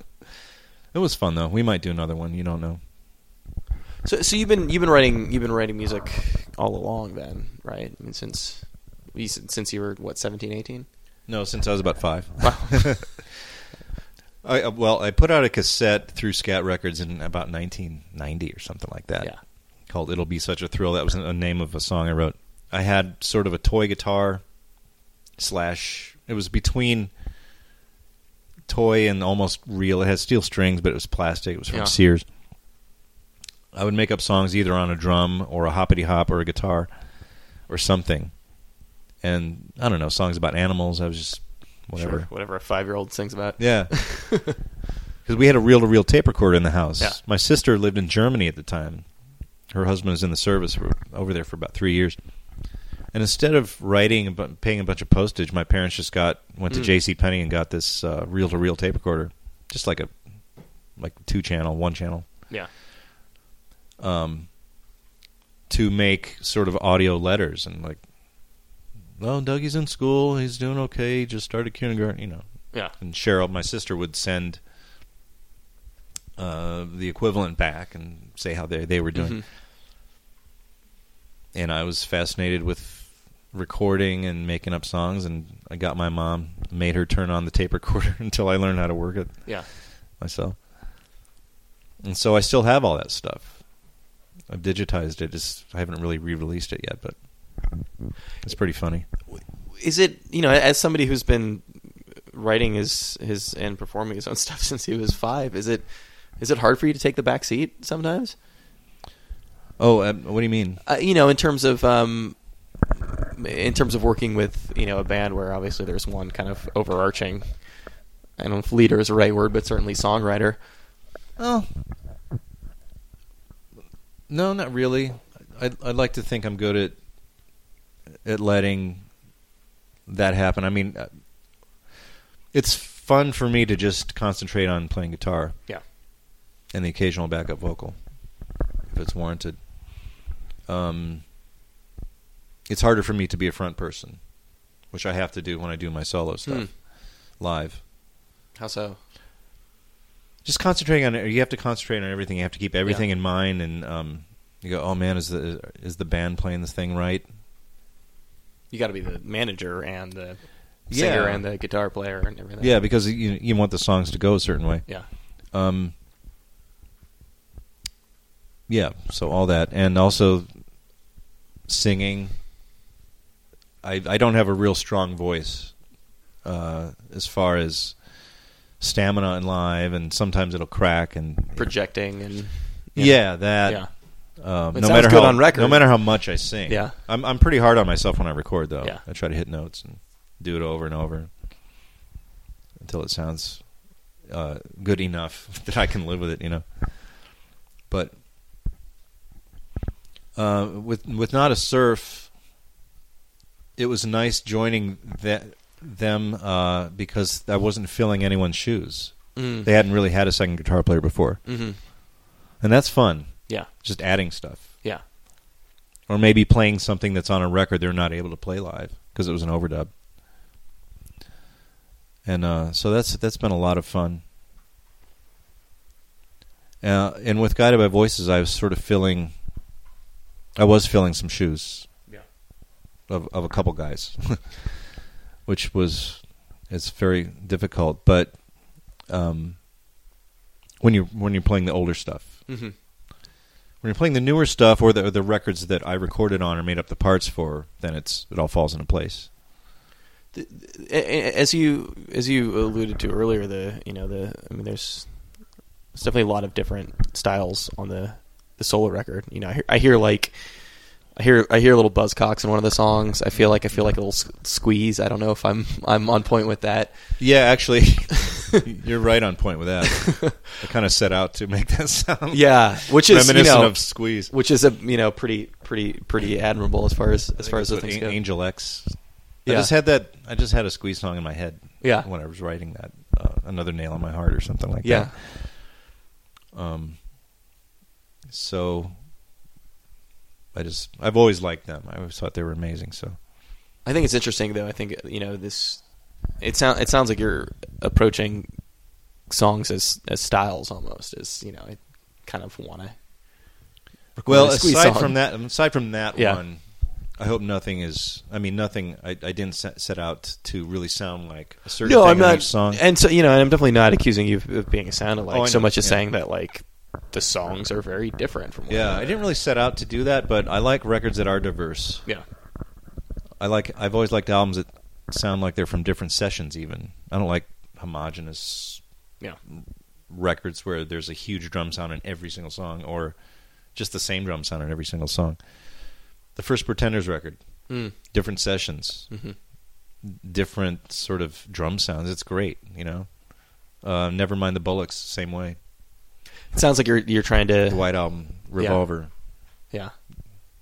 It was fun though. We might do another one. You don't know. So, so you've been you've been writing you've been writing music all along, then, right? I mean, since you- since you were what 17, 18? No, since I was about five. *laughs* Wow. *laughs* I, well, I put out a cassette through Scat Records in about 1990 or something like that. Yeah. Called "It'll Be Such a Thrill." That was a name of a song I wrote. I had sort of a toy guitar slash. It was between toy and almost real. It had steel strings, but it was plastic. It was from Yeah. Sears. I would make up songs either on a drum or a hoppity hop or a guitar or something. And I don't know songs about animals. I was just whatever. Sure, whatever a five year old sings about. Yeah. *laughs* Because we had a reel to reel tape recorder in the house. Yeah. My sister lived in Germany at the time. Her husband was in the service for, over there for about three years. And instead of writing and paying a bunch of postage, my parents just got went to Mm. J.C. Penney and got this reel to reel tape recorder, just like a like two channel, one channel, Yeah, um, to make sort of audio letters and like, well, Dougie's in school, he's doing okay, he just started kindergarten, you know, yeah, and Cheryl, my sister, would send uh, the equivalent back and say how they they were doing. Mhm. And I was fascinated with recording and making up songs, and I got my mom, made her turn on the tape recorder *laughs* until I learned how to work it yeah. myself. And so I still have all that stuff. I've digitized it. Just I haven't really re-released it yet, but it's pretty funny. Is it you know as somebody who's been writing his his and performing his own *laughs* stuff since he was five? Is it is it hard for you to take the back seat sometimes? Oh, uh, what do you mean? Uh, you know, in terms of um, in terms of working with you know a band where obviously there's one kind of overarching. I don't know if leader is the right word, but certainly songwriter. Oh, no, not really. I'd, I'd like to think I'm good at at letting that happen. I mean, uh, it's fun for me to just concentrate on playing guitar Yeah. and the occasional backup vocal if it's warranted. Um, it's harder for me to be a front person, which I have to do when I do my solo stuff Hmm. live. How so? just concentrating on it. You have to concentrate on everything. You have to keep everything Yeah. in mind, and um, you go, "Oh man, is the is the band playing this thing right?" You got to be the manager and the singer Yeah. and the guitar player and everything. Yeah, because you you want the songs to go a certain way. yeah. Um, yeah, so all that, and also singing. I I don't have a real strong voice uh, as far as stamina in live, and sometimes it'll crack and Projecting and yeah, that. yeah. Um, no matter how on record. no matter how much I sing, Yeah. I'm I'm pretty hard on myself when I record though. Yeah. I try to hit notes and do it over and over until it sounds uh, good enough *laughs* that I can live with it, you know. But uh, with with Nada Surf, it was nice joining that them uh, because I wasn't filling anyone's shoes. Mm. They hadn't really had a second guitar player before, hmm and that's fun. Yeah. Just adding stuff. Yeah. or maybe playing something that's on a record they're not able to play live because it was an overdub. And uh, so that's that's been a lot of fun. Uh, and with Guided by Voices, I was sort of filling. I was filling some shoes Yeah. of of a couple guys, *laughs* which was it's very difficult. But um, when you when you're playing the older stuff, hmm when you're playing the newer stuff or the or the records that I recorded on or made up the parts for, then it's it all falls into place. The- a- a- As you as you alluded to earlier, the you know the I mean there's, there's definitely a lot of different styles on the the solo record. You know, I hear, I hear like I hear I hear a little Buzzcocks in one of the songs. I feel like I feel like a little squeeze. I don't know if I'm I'm on point with that. Yeah, actually, *laughs* you're right on point with that. I kind of set out to make that sound. Yeah, which is you reminiscent know, of Squeeze. which is a you know pretty pretty pretty admirable as far as as far as the things go. Angel X. Yeah. I just had that. I just had a Squeeze song in my head. Yeah. when I was writing that, uh, another nail in my heart or something like Yeah, that. Um. So, I just I've always liked them. I always thought they were amazing. So I think it's interesting though. I think you know this. It sounds it sounds like you're approaching songs as as styles almost as you know. I kind of want to. Well, aside song. from that, aside from that Yeah. one, I hope nothing is. I mean, nothing. I, I didn't set, set out to really sound like a certain No, I'm not. song. And so you know, and I'm definitely not accusing you of- of being a sound alike Oh, so much as yeah. saying that like the songs are very different from. One yeah, I didn't really set out to do that, but I like records that are diverse. Yeah. I like. I've always liked albums that sound like they're from different sessions. Even I don't like homogenous Yeah. records where there's a huge drum sound in every single song, or just the same drum sound in every single song. The first Pretenders record, Mm. different sessions, hmm different sort of drum sounds. It's great, you know. Uh, Never mind the Bollocks, same way. It sounds like you're you're trying to The White Album, Revolver. Yeah.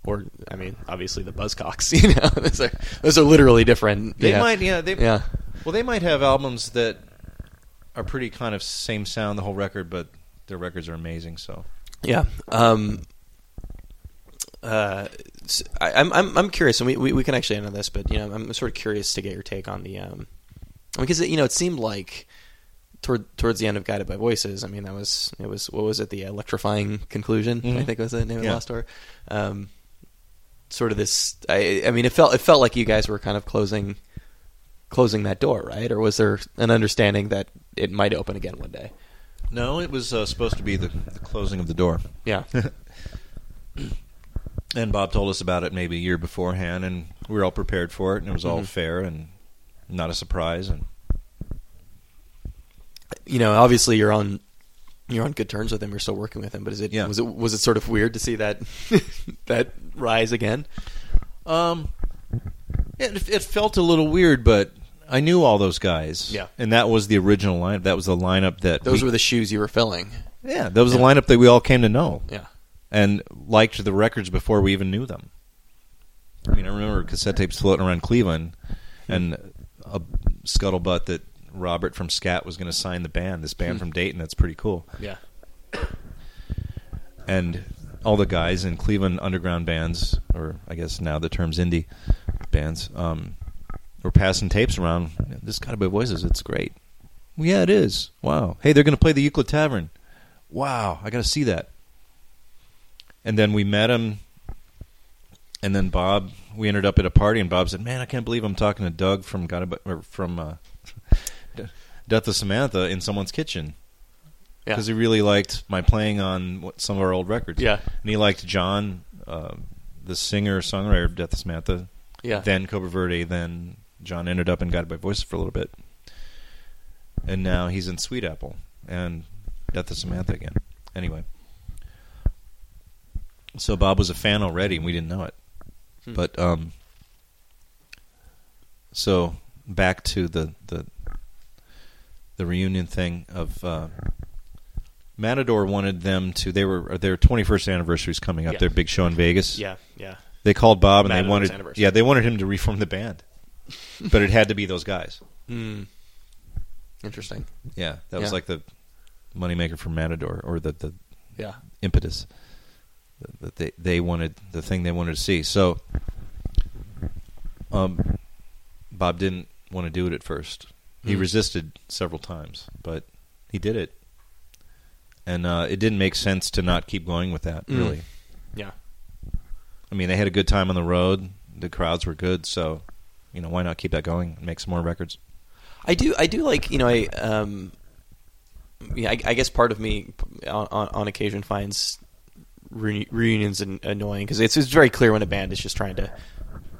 Or I mean, obviously the Buzzcocks. *laughs* You know, those are those are literally different. They yeah. might, yeah, they Yeah. Well, they might have albums that are pretty kind of same sound the whole record, but their records are amazing. So Yeah. Um, uh, I, am I'm I'm curious, and we, we we can actually end on this, but you know, I'm sort of curious to get your take on the um, because you know, it seemed like toward towards the end of Guided by Voices. I mean, that was it was what was it the electrifying conclusion? I Mhm. think was the name of the last tour. Um, sort of this. I I mean, it felt it felt like you guys were kind of closing closing that door, right? Or was there an understanding that it might open again one day? no, it was uh, supposed to be the, the closing of the door, Yeah. *laughs* *laughs* and Bob told us about it maybe a year beforehand, and we were all prepared for it, and it was all Mhm. fair and not a surprise. And you know, obviously you're on you're on good terms with him. You're still working with him, but is it Yeah. was it was it sort of weird to see that *laughs* that rise again? um, it, it felt a little weird, but I knew all those guys. Yeah. and that was the original lineup. That was the lineup that Those we, were the shoes you were filling. yeah. That was the lineup that we all came to know. Yeah, and liked the records before we even knew them. I mean, I remember cassette tapes floating around Cleveland, and a scuttlebutt that Robert from Scat was going to sign the band. This band Hmm. from Dayton that's pretty cool, yeah, and all the guys in Cleveland underground bands, or I guess now the term's indie bands, um, were passing tapes around. This Guided by Voices. It's great. Well, yeah, it is. Wow. Hey, they're going to play the Euclid Tavern. Wow, I got to see that. And then we met him, and then Bob. We ended up at a party, and Bob said, "Man, I can't believe I'm talking to Doug from or from uh, Death of Samantha in someone's kitchen." yeah, because he really liked my playing on what, some of our old records. Yeah. and he liked John, uh, the singer songwriter of Death of Samantha. yeah. Then Cobra Verde. Then John ended up in Guided by Voices for a little bit, and now he's in Sweet Apple and Death of Samantha again. Anyway, so Bob was a fan already, and we didn't know it. Hmm. But um, so back to the the the reunion thing of uh, Matador wanted them to. They were their 21st anniversary is coming up. Yeah. Their big show in Vegas. yeah, yeah, They called Bob and they wanted. Yeah, they wanted him to reform the band, *laughs* but it had to be those guys. Hmm. Interesting. Yeah, that was like the moneymaker for Matador, or the the Yeah, impetus that they they wanted the thing they wanted to see. So, um, Bob didn't want to do it at first. He Mm. resisted several times, but he did it, and uh, it didn't make sense to not keep going with that. Mm. Really, yeah, I mean, they had a good time on the road. The crowds were good, so you know why not keep that going and make some more records? I do. I do like you know. I um, yeah. I, I guess part of me on, on on occasion finds re- reunions an- annoying because it's it's very clear when a band is just trying to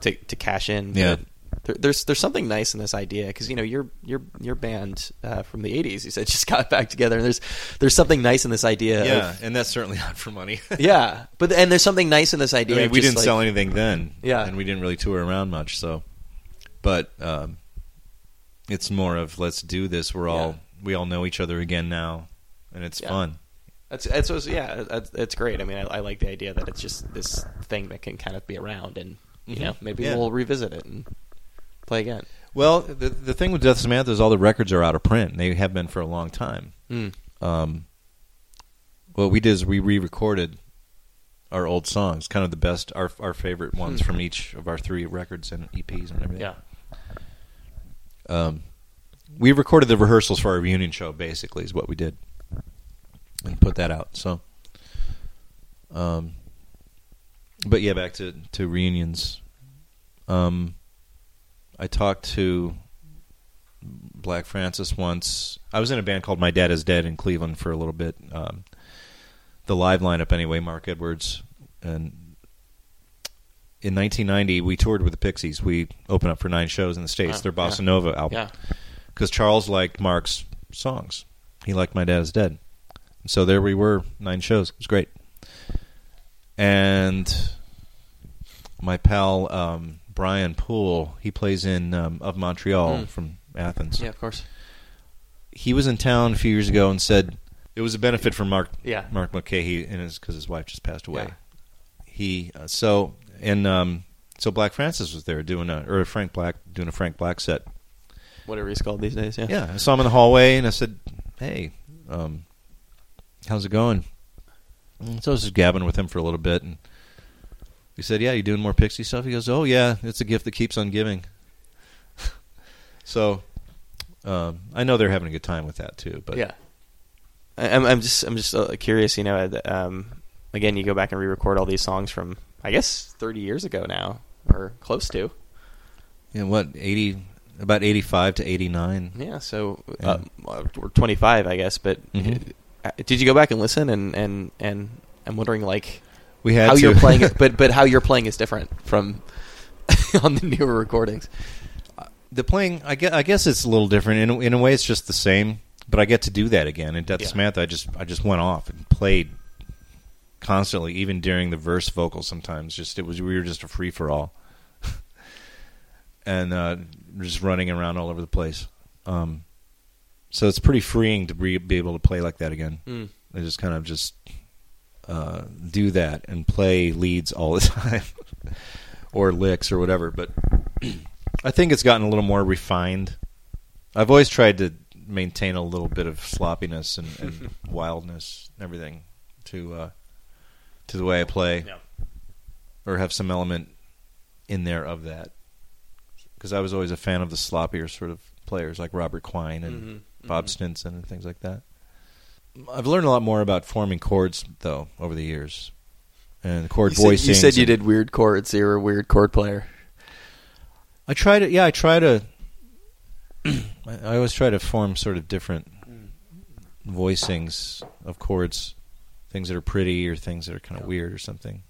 to, to cash in. Yeah. There, there's there's something nice in this idea because you know your your your band uh, from the '80s you said *laughs* just got back together and there's there's something nice in this idea. Yeah, of- and that's certainly *laughs* not for money. *laughs* yeah, but and there's something nice in this I idea. mean, we didn't like- sell anything then. Yeah. and we didn't really tour around much. So, but um, it's more of let's do this. We're all Yeah. we all know each other again now, and it's Yeah. fun. That's that's yeah, that's, that's great. I mean, I, I like the idea that it's just this thing that can kind of be around, and you Mhm. know, maybe Yeah. we'll revisit it and play again. Well, the the thing with Death Samantha is all the records are out of print. and They have been for a long time. Mm. Um, what we did is we re-recorded our old songs, kind of the best, our our favorite ones Hmm. from each of our three records and EPs and everything. Yeah, um, we recorded the rehearsals for our reunion show. Basically, is what we did, and put that out. So, um, but yeah, back to to reunions. Um, I talked to Black Francis once. I was in a band called My Dad Is Dead in Cleveland for a little bit. Um, the live lineup, anyway, Mark Edwards and. In 1990, we toured with the Pixies. We opened up for nine shows in the states. Wow, Their Bossa yeah. Nova album yeah, because Charles liked Mark's songs. He liked My Dad Is Dead. And so there we were, nine shows. It was great. And my pal um, Bryan Poole, he plays in um, of Montreal Mm. from Athens. yeah, of course. He was in town a few years ago and said it was a benefit for Mark Yeah, Mark McKay and his because his wife just passed away. Yeah. He uh, so and um, so Black Francis was there doing a or Frank Black doing a Frank Black set whatever he's called these days. Yeah, Yeah, I saw him in the hallway, and I said, "Hey, um, how's it going?" And so I was just gabbing with him for a little bit, and he said, "Yeah, you doing more Pixie stuff?" He goes, "Oh yeah, it's a gift that keeps on giving." *laughs* so um, I know they're having a good time with that too. But yeah. I- I'm, I'm just, I'm just uh, curious. You know, uh, um, again, you go back and re-record all these songs from, I guess, 30 years ago now, or close to. yeah, what eighty? About eighty-five to eighty-nine. Yeah, so Yeah. uh, we're 25, I guess. But Mhm. uh, did you go back and listen? And and and I'm wondering, like, We had how to. you're playing it, *laughs* but but how you're playing is different from *laughs* on the newer recordings. the playing I guess, I guess it's a little different in a, in a way it's just the same but I get to do that again in Death Yeah. Samantha I just I just went off and played constantly even during the verse vocals sometimes just it was we were just a free for all *laughs* and uh, just running around all over the place um, so it's pretty freeing to be, be able to play like that again Mm. I just kind of just uh, do that and play leads all the *laughs* time or licks or whatever. But *clears throat* I think it's gotten a little more refined. I've always tried to maintain a little bit of sloppiness and, and *laughs* wildness and everything to uh, to the way I play, Yeah. or have some element in there of that. Because I was always a fan of the sloppier sort of players like Robert Quine and Mhm, Bob mhm. Stinson and things like that. I've learned a lot more about forming chords though over the years, and chord You said, voicing. you said you did weird chords. You're a weird chord player. I try to. Yeah, I try to. *clears throat* I I always try to form sort of different voicings of chords, things that are pretty or things that are kind of weird or something.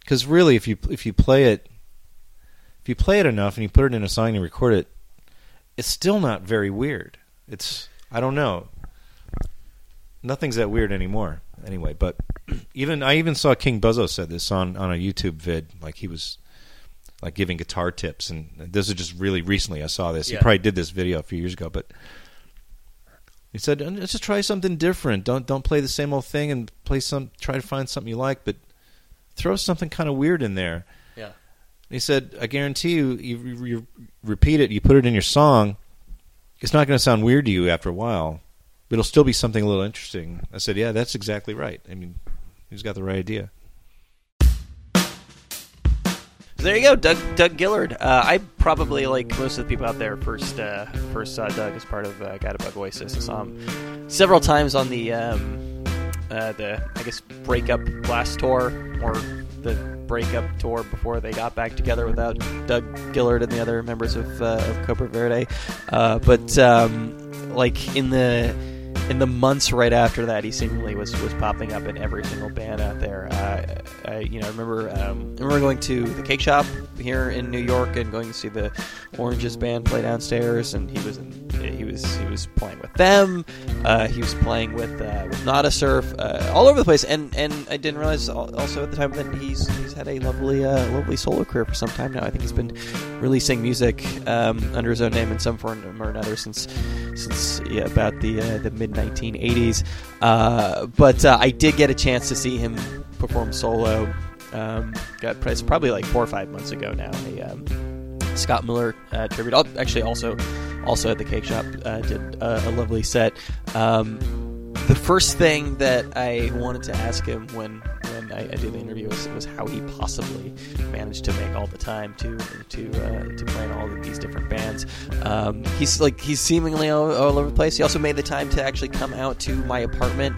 Because really, if you if you play it, if you play it enough and you put it in a song and you record it, it's still not very weird. It's I don't know. Nothing's that weird anymore. Anyway, but *clears throat* even I even saw King Buzzo said this on on a YouTube vid. Like he was like giving guitar tips, and this is just really recently. I saw this. Yeah. He probably did this video a few years ago, but he said, "Let's just try something different. Don't don't play the same old thing, and play some. Try to find something you like, but throw something kind of weird in there." Yeah. He said, "I guarantee you, you, you, you repeat it, you put it in your song, it's not going to sound weird to you after a while. But it'll still be something a little interesting." I said, "Yeah, that's exactly right. I mean, he's got the right idea." So there you go, Doug Doug Gillard. Uh, I probably like most of the people out there first uh, first saw Doug as part of uh, Guided by Voices. I saw him several times on the um, uh, the I guess breakup last tour or the breakup tour before they got back together without Doug Gillard and the other members of uh, of Cobra Verde. Uh, but um, like in the in the months right after that, he seemingly was, was popping up in every single band out there. Uh, I, you know, I remember um, I remember going to the Cake Shop here in New York and going to see the Oranges band play downstairs, and he was in, he was he was playing with them. Uh, he was playing with uh, with Surf uh, all over the place, and, and I didn't realize also at the time that he's he's had a lovely uh, lovely solo career for some time now. I think he's been releasing music um, under his own name in some form or another since since yeah, about the uh, the mid 1980s. Uh, but uh, I did get a chance to see him perform solo. Um, got probably like four or five months ago now. A um, Scott Miller uh, tribute. I'll, actually, also also at the Cake Shop uh, did a, a lovely set. Um, the first thing that I wanted to ask him when when I, I did the interview was, was how he possibly managed to make all the time to to uh, to play in all of these different bands. Um, he's like he's seemingly all, all, over the place. He also made the time to actually come out to my apartment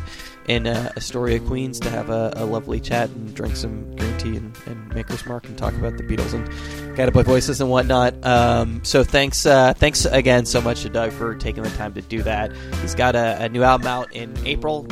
in uh, Astoria, Queens, to have a, a, lovely chat and drink some green tea and, and Maker's Mark and talk about the Beatles and Guided by Voices and whatnot. Um, so thanks, uh, thanks again so much to Doug for taking the time to do that. He's got a, a new album out in April.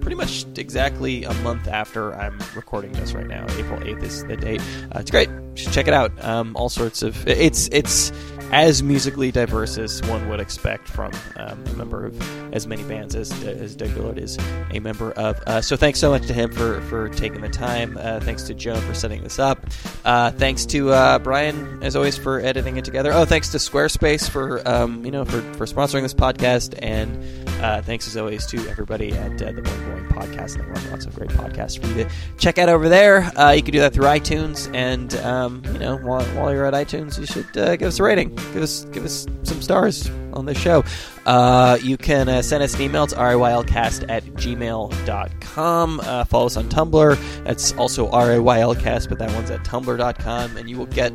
Pretty much exactly a month after I'm recording this right now. April 8th is the date. Uh, it's great. You should check it out. Um, all sorts of it's it's as musically diverse as one would expect from um, a member of as many bands as as Doug Gillard is a member of. Uh, so thanks so much to him for for taking the time. Uh, thanks to Joan for setting this up. Uh, thanks to uh, Brian as always for editing it together. Oh, thanks to Squarespace for um, you know for for sponsoring this podcast and uh, thanks as always to everybody at uh, the Boing Boing Podcast Network. Lots of great podcasts for you to check out over there. You can do that through iTunes, and um, you know while, while you're at iTunes, you should give us a rating. Give us give us some stars on this show. Uh, you can uh, send us an email to riylcast at gmail.com. Uh, follow us on Tumblr. That's also riylcast, but that one's at tumblr.com. And you will get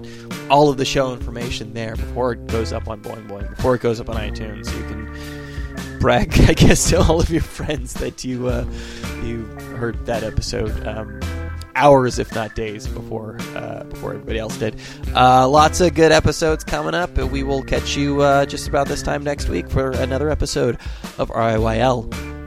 all of the show information there before it goes up on Boing Boing, before it goes up on iTunes. You can brag, *laughs* I guess, to all of your friends that you uh, you heard that episode um, hours, if not days, before uh, before everybody else did. Uh, lots of good episodes coming up, and we will catch you uh, just about this time next week for another episode of RIYL.